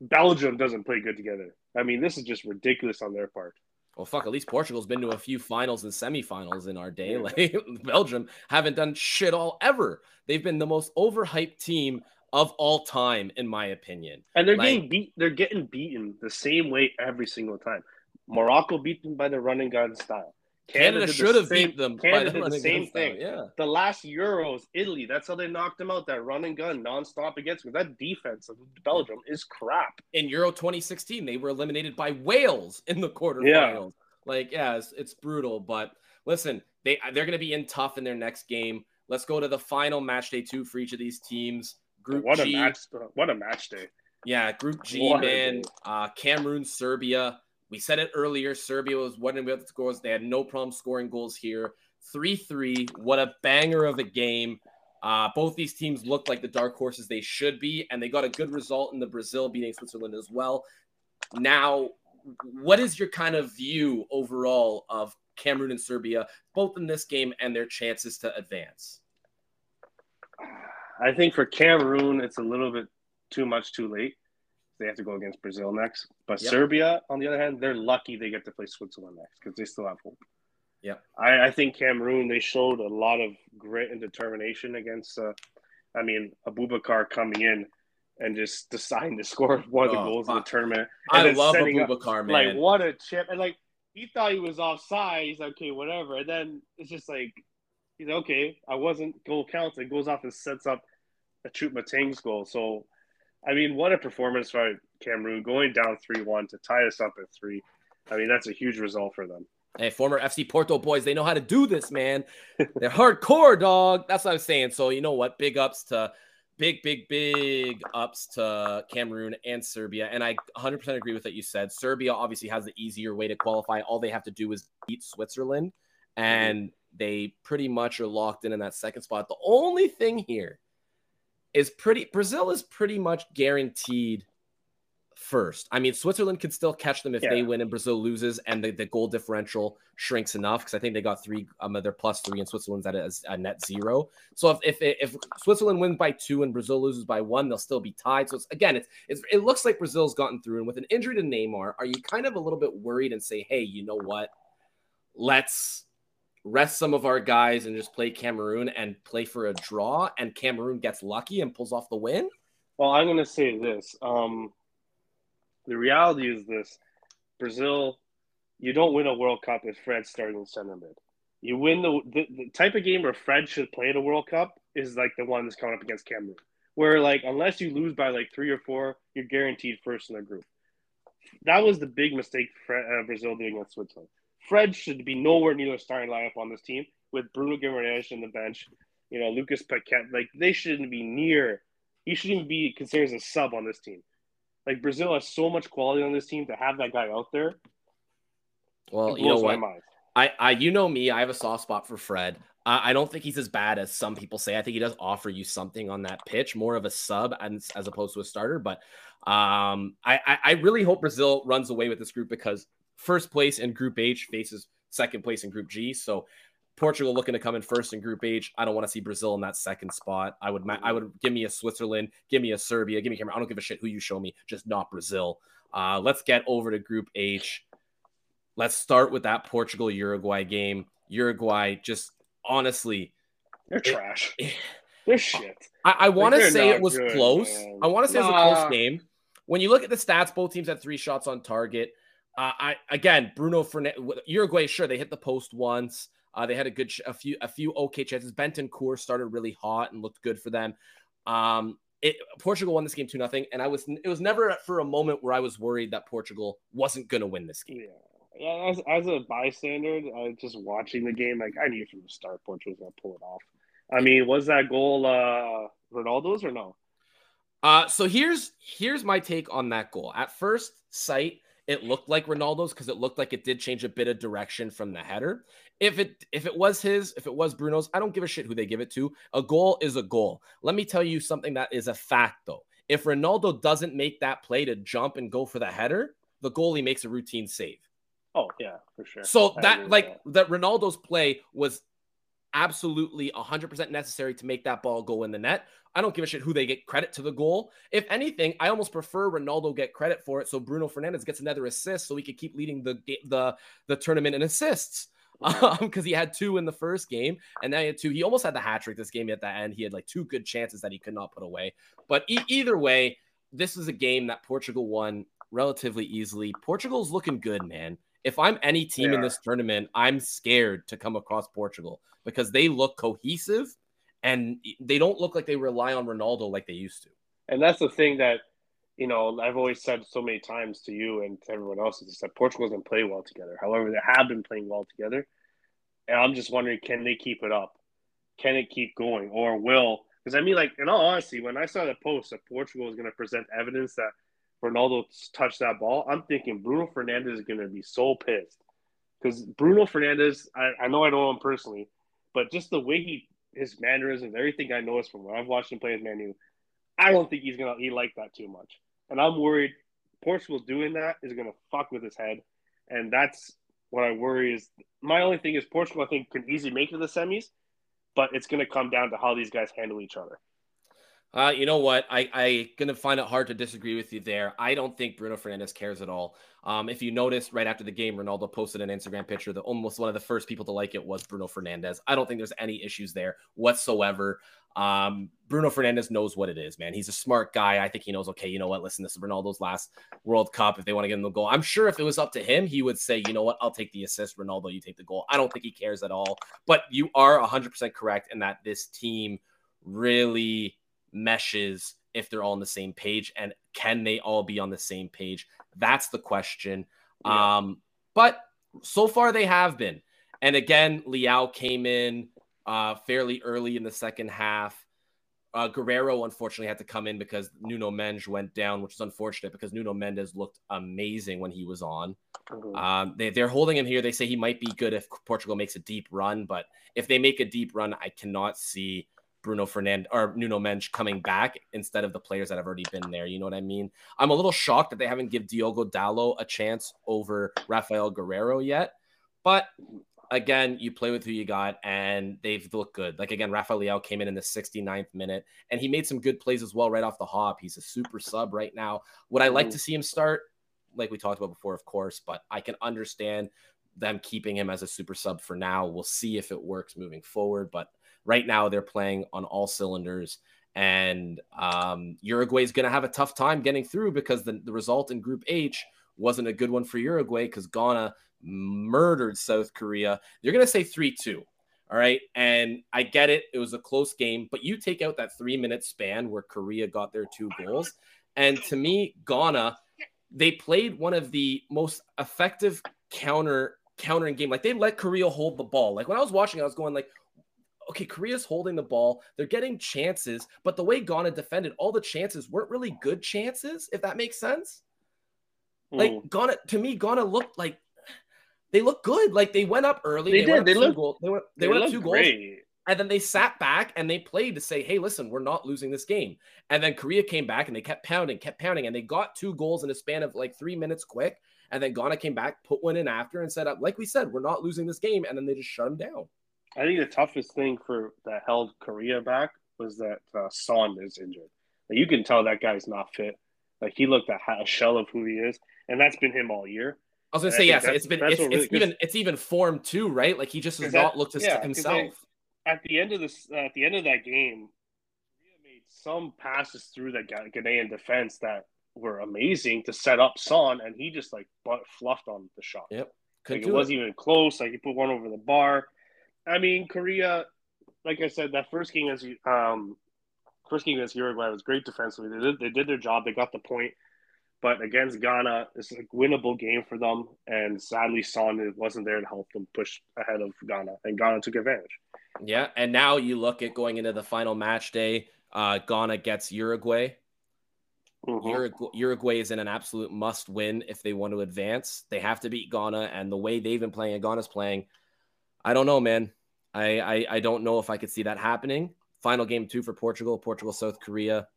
Belgium doesn't play good together. I mean, this is just ridiculous on their part. Well, fuck, at least Portugal's been to a few finals and semifinals in our day. Like Belgium haven't done shit all ever. They've been the most overhyped team of all time, in my opinion. And they're like, getting beat. They're getting beaten the same way every single time. Morocco beat them by the running gun style. Canada, Canada should have beat them. Canada did the same thing. Them. Yeah. The last Euros, Italy, that's how they knocked them out. That run and gun nonstop against them. that defense of Belgium is crap. In Euro 2016, they were eliminated by Wales in the quarterfinals. Yeah. Like, yeah, it's, it's brutal. But listen, they they're going to be in tough in their next game. Let's go to the final match day two for each of these teams. Group what G. A match, what a match day. Yeah, Group G, what man. Uh, Cameroon, Serbia. We said it earlier. Serbia was winning with scores. They had no problem scoring goals here. 3 3. What a banger of a game. Uh, both these teams looked like the dark horses they should be, and they got a good result in the Brazil beating Switzerland as well. Now, what is your kind of view overall of Cameroon and Serbia, both in this game and their chances to advance? I think for Cameroon, it's a little bit too much too late. They have to go against Brazil next. But yep. Serbia, on the other hand, they're lucky they get to play Switzerland next because they still have hope. Yeah, I, I, think Cameroon they showed a lot of grit and determination against. Uh, I mean, Aboubakar coming in and just deciding to score one of the oh, goals fuck. in the tournament. And I love Aboubakar, man. Like what a chip! And like he thought he was offside. He's like, okay, whatever. And then it's just like he's like, okay, I wasn't goal counts. And goes off and sets up a Choupo-Moting's goal. So I mean, what a performance by Cameroon going down 3 1 to tie us up at three. I mean, that's a huge result for them. Hey, former FC Porto boys, they know how to do this, man. They're hardcore, dog. That's what I'm saying. So, you know what? Big ups to big, big, big ups to Cameroon and Serbia. And I 100% agree with what you said. Serbia obviously has the easier way to qualify. All they have to do is beat Switzerland, and mm-hmm. they pretty much are locked in in that second spot. The only thing here is pretty Brazil is pretty much guaranteed first. I mean, Switzerland could still catch them if yeah. they win and Brazil loses, and the, the goal differential shrinks enough because I think they got three. Um, they're plus three, and Switzerland's at a, a net zero. So if, if if Switzerland wins by two and Brazil loses by one, they'll still be tied. So it's, again, it's, it's it looks like Brazil's gotten through, and with an injury to Neymar, are you kind of a little bit worried and say, hey, you know what? Let's rest some of our guys and just play Cameroon and play for a draw, and Cameroon gets lucky and pulls off the win? Well, I'm going to say this. Um, the reality is this Brazil, you don't win a World Cup if Fred's starting center mid. You win the, the, the type of game where Fred should play the World Cup is like the one that's coming up against Cameroon, where like unless you lose by like three or four, you're guaranteed first in the group. That was the big mistake Fred, uh, Brazil did against Switzerland. Fred should be nowhere near the starting lineup on this team with Bruno Guimaraes in the bench. You know, Lucas Paquetá, like they shouldn't be near. He shouldn't be considered as a sub on this team. Like Brazil has so much quality on this team to have that guy out there. Well, you know what? I, I, you know me. I have a soft spot for Fred. I, I don't think he's as bad as some people say. I think he does offer you something on that pitch, more of a sub as, as opposed to a starter. But um, I, I, I really hope Brazil runs away with this group because first place in Group H faces second place in Group G. So Portugal looking to come in first in Group H. I don't want to see Brazil in that second spot. I would I would give me a Switzerland, give me a Serbia, give me Cameroon. I don't give a shit who you show me, just not Brazil. Uh, let's get over to Group H. Let's start with that Portugal Uruguay game. Uruguay just honestly, they're trash. It, they're shit. I, I want to say it was good, close. Man. I want to say nah. it was a close game. When you look at the stats, both teams had three shots on target. Uh, I again, Bruno Fernandes, Uruguay. Sure, they hit the post once. Uh, they had a good, a few, a few okay chances. Bentancur started really hot and looked good for them. Um, it, Portugal won this game two nothing, and I was, it was never for a moment where I was worried that Portugal wasn't going to win this game. Yeah, yeah. As, as a bystander, uh, just watching the game, like I knew from the start Portugal was going to pull it off. I mean, was that goal uh, Ronaldo's or no? Uh, so here's here's my take on that goal. At first sight, it looked like Ronaldo's because it looked like it did change a bit of direction from the header. If it if it was his, if it was Bruno's, I don't give a shit who they give it to. A goal is a goal. Let me tell you something that is a fact though. If Ronaldo doesn't make that play to jump and go for the header, the goalie makes a routine save. Oh yeah, for sure. So that like that. that Ronaldo's play was absolutely 100% necessary to make that ball go in the net. I don't give a shit who they get credit to the goal. If anything, I almost prefer Ronaldo get credit for it so Bruno Fernandes gets another assist so he could keep leading the the the tournament in assists. Um, because he had two in the first game and then he had two. He almost had the hat trick this game at the end. He had like two good chances that he could not put away. But e- either way, this is a game that Portugal won relatively easily. Portugal's looking good, man. If I'm any team in this tournament, I'm scared to come across Portugal because they look cohesive and they don't look like they rely on Ronaldo like they used to. And that's the thing that you know I've always said so many times to you and to everyone else is that Portugal doesn't play well together. However, they have been playing well together, and I'm just wondering, can they keep it up? Can it keep going, or will? Because I mean, like in all honesty, when I saw the post that Portugal was going to present evidence that Ronaldo touched that ball, I'm thinking Bruno Fernandes is going to be so pissed because Bruno Fernandes, I, I know I know him personally, but just the way he his mannerisms, everything I noticed from when I've watched him play as Manu, I don't think he's gonna he like that too much, and I'm worried Portugal doing that is gonna fuck with his head, and that's what I worry is. My only thing is Portugal, I think, can easily make it to the semis, but it's gonna come down to how these guys handle each other. Uh, you know what? I I gonna find it hard to disagree with you there. I don't think Bruno Fernandes cares at all. Um, if you noticed right after the game, Ronaldo posted an Instagram picture that almost one of the first people to like it was Bruno Fernandes. I don't think there's any issues there whatsoever. Um, Bruno Fernandes knows what it is, man. He's a smart guy. I think he knows, okay, you know what? Listen, this is Ronaldo's last World Cup. If they want to get him the goal, I'm sure if it was up to him, he would say, you know what? I'll take the assist. Ronaldo, you take the goal. I don't think he cares at all. But you are 100% correct in that this team really meshes if they're all on the same page and can they all be on the same page that's the question yeah. um but so far they have been and again Leao came in uh fairly early in the second half uh, Guerreiro unfortunately had to come in because Nuno Mendes went down, which is unfortunate because Nuno Mendes looked amazing when he was on. Mm-hmm. Um, they, they're holding him here. They say he might be good if Portugal makes a deep run, but if they make a deep run, I cannot see Bruno Fernand or Nuno Mendes coming back instead of the players that have already been there. You know what I mean? I'm a little shocked that they haven't give Diogo Dalot a chance over Rafael Guerreiro yet. But again, you play with who you got, and they've looked good. Like again, Rafael came in in the 69th minute, and he made some good plays as well right off the hop. He's a super sub right now. Would I like to see him start? Like we talked about before, of course, but I can understand them keeping him as a super sub for now. We'll see if it works moving forward, but right now they're playing on all cylinders. And um, Uruguay is going to have a tough time getting through because the, the result in Group H wasn't a good one for Uruguay because Ghana murdered South Korea. You're going to say 3 2. All right. And I get it. It was a close game, but you take out that three minute span where Korea got their two goals. And to me, Ghana, they played one of the most effective counter countering game. Like they let Korea hold the ball. Like when I was watching, I was going like, okay, Korea's holding the ball. They're getting chances, but the way Ghana defended, all the chances weren't really good chances, if that makes sense. Mm. Like hmm. Ghana, to me, Ghana looked like they looked good. Like they went up early. They, they did. They looked. Goal, they went. They, they went up two great. goals. And then they sat back and they played to say, hey, listen, we're not losing this game. And then Korea came back and they kept pounding, kept pounding, and they got two goals in a span of like three minutes quick. And then Ghana came back, put one in after, and said, like we said, we're not losing this game. And then they just shut them down. I think the toughest thing for that held Korea back was that uh, Son is injured. Like, you can tell that guy's not fit. Like he looked a, a shell of who he is, and that's been him all year. I was gonna say yes. It's been it's, really, it's even it's even form too, right? Like he just does not look to yeah, himself. at the end of this, uh, at the end of that game, Korea made some passes through the Ghanaian defense that were amazing to set up Son, and he just like butt fluffed on the shot. Yep, like, it wasn't even close. Like he put one over the bar. I mean, Korea, like I said, that first game as um, first game against Uruguay was great defensively. They did, they did their job. They got the point. But against Ghana, it's a winnable game for them. And sadly, Son wasn't there to help them push ahead of Ghana, and Ghana took advantage. Yeah, and now you look at going into the final match day. Uh, Ghana gets Uruguay. Mm-hmm. Uruguay, Uruguay is in an absolute must win if they want to advance. They have to beat Ghana, and the way they've been playing and Ghana's playing, I don't know, man. I, I, I don't know if I could see that happening. Final game two for Portugal, Portugal, South Korea.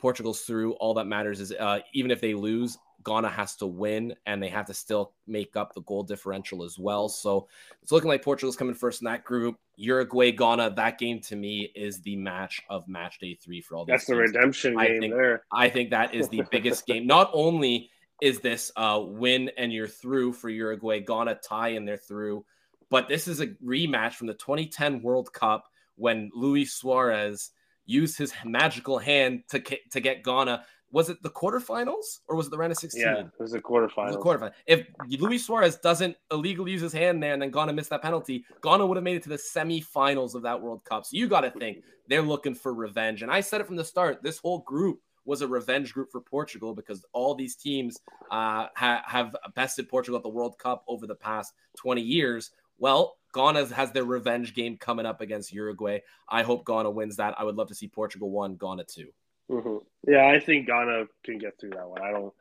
Portugal's through. All that matters is uh, even if they lose, Ghana has to win, and they have to still make up the goal differential as well. So it's looking like Portugal's coming first in that group. Uruguay, Ghana. That game to me is the match of match day three for all. These. That's the redemption I game think, there. I think that is the biggest game. Not only is this uh, win and you're through for Uruguay, Ghana tie and they're through. But this is a rematch from the 2010 World Cup when Luis Suarez used his magical hand to to get Ghana was it the quarterfinals or was it the round of 16? Yeah, it was the quarterfinals. The quarterfinal. If Luis Suarez doesn't illegally use his hand there and then Ghana missed that penalty, Ghana would have made it to the semifinals of that World Cup. So you got to think they're looking for revenge. And I said it from the start this whole group was a revenge group for Portugal because all these teams uh, ha- have bested Portugal at the World Cup over the past 20 years. Well, Ghana has their revenge game coming up against Uruguay. I hope Ghana wins that. I would love to see Portugal one, Ghana 2 mm-hmm. Yeah, I think Ghana can get through that one. I don't,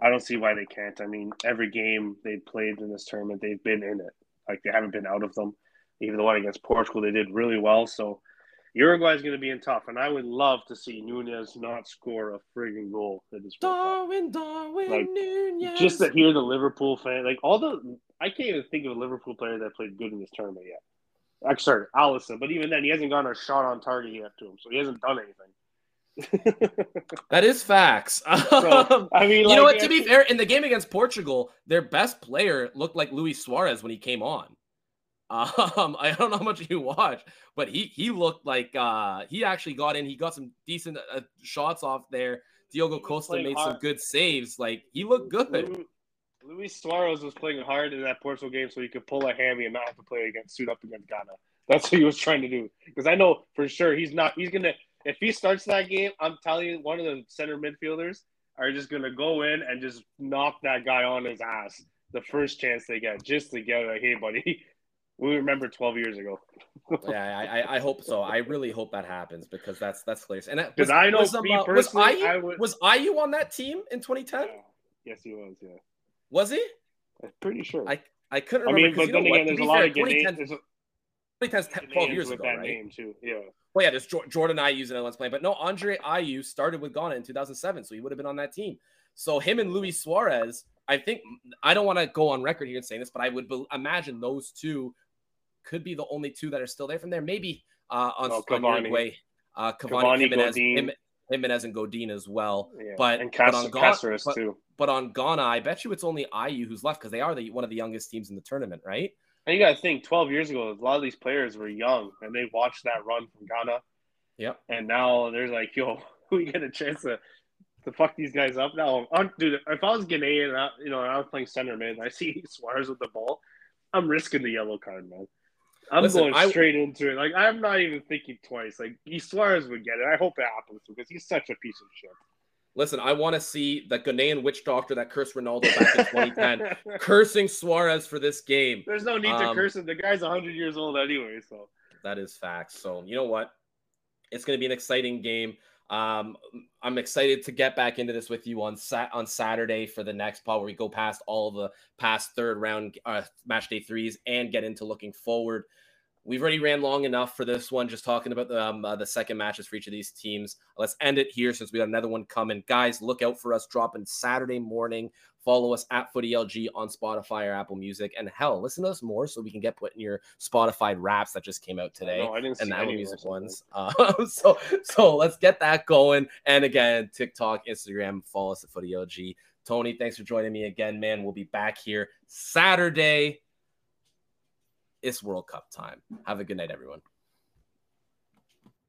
I don't see why they can't. I mean, every game they played in this tournament, they've been in it. Like they haven't been out of them. Even the one against Portugal, they did really well. So Uruguay is going to be in tough, and I would love to see Nunez not score a frigging goal this Darwin, Darwin like, Nunez. Just to hear the Liverpool fan, like all the, I can't even think of a Liverpool player that played good in this tournament yet. Actually, sorry, Alisson, but even then, he hasn't gotten a shot on target yet to him, so he hasn't done anything. that is facts. So, I mean, you know what? To be fair, in the game against Portugal, their best player looked like Luis Suarez when he came on. Um, I don't know how much you watch, but he he looked like uh, he actually got in. He got some decent uh, shots off there. Diogo Costa made hard. some good saves. Like he looked good. Luis Suarez was playing hard in that Portugal game, so he could pull a hammy and not have to play against suit up against Ghana. That's what he was trying to do. Because I know for sure he's not. He's gonna if he starts that game. I'm telling you, one of the center midfielders are just gonna go in and just knock that guy on his ass the first chance they get, just to get like, hey, buddy, we remember 12 years ago. yeah, I, I hope so. I really hope that happens because that's that's clear. And because I know was, me personally, was Ayew, would... was Ayew on that team in 2010? Yeah. Yes, he was. Yeah. Was he? I'm pretty sure. I I couldn't remember. I mean, but then again, there's a lot fair, of 2010, 2010 12 years ago, that right? Name too. Yeah. Well, yeah, there's Jordan Ayew and one's playing, but no, Andre Ayew started with Ghana in 2007, so he would have been on that team. So him and Luis Suarez, I think I don't want to go on record here and saying this, but I would be, imagine those two could be the only two that are still there from there. Maybe uh, on, oh, on Uruguay, uh, Cavani, Cavani Giménez, Godin. Giménez and Godin as well. Yeah. But, and Cas- but on Ghana, but, too. But on Ghana, I bet you it's only Ayew who's left because they are the one of the youngest teams in the tournament, right? And you got to think, 12 years ago, a lot of these players were young and they watched that run from Ghana. Yep. And now there's like, yo, we get a chance to to fuck these guys up now. I'm, dude, if I was Ghanaian, I, you know, I was playing center mid, I see Suarez with the ball, I'm risking the yellow card, man. I'm Listen, going straight I, into it. Like I'm not even thinking twice. Like Suarez would get it. I hope it happens because he's such a piece of shit. Listen, I want to see the Ghanaian witch doctor that cursed Ronaldo back in 2010 cursing Suarez for this game. There's no need um, to curse him. The guy's 100 years old anyway. So that is facts. So you know what? It's going to be an exciting game. Um, I'm excited to get back into this with you on sat on Saturday for the next pod where we go past all the past third round uh, match day threes and get into looking forward We've already ran long enough for this one, just talking about the, um, uh, the second matches for each of these teams. Let's end it here since we got another one coming. Guys, look out for us dropping Saturday morning. Follow us at FootyLG on Spotify or Apple Music. And hell, listen to us more so we can get put in your Spotify wraps that just came out today. No, I didn't and the Apple Music ones. Uh, so, so let's get that going. And again, TikTok, Instagram, follow us at FootyLG. Toni, thanks for joining me again, man. We'll be back here Saturday it's World Cup time. Have a good night, everyone.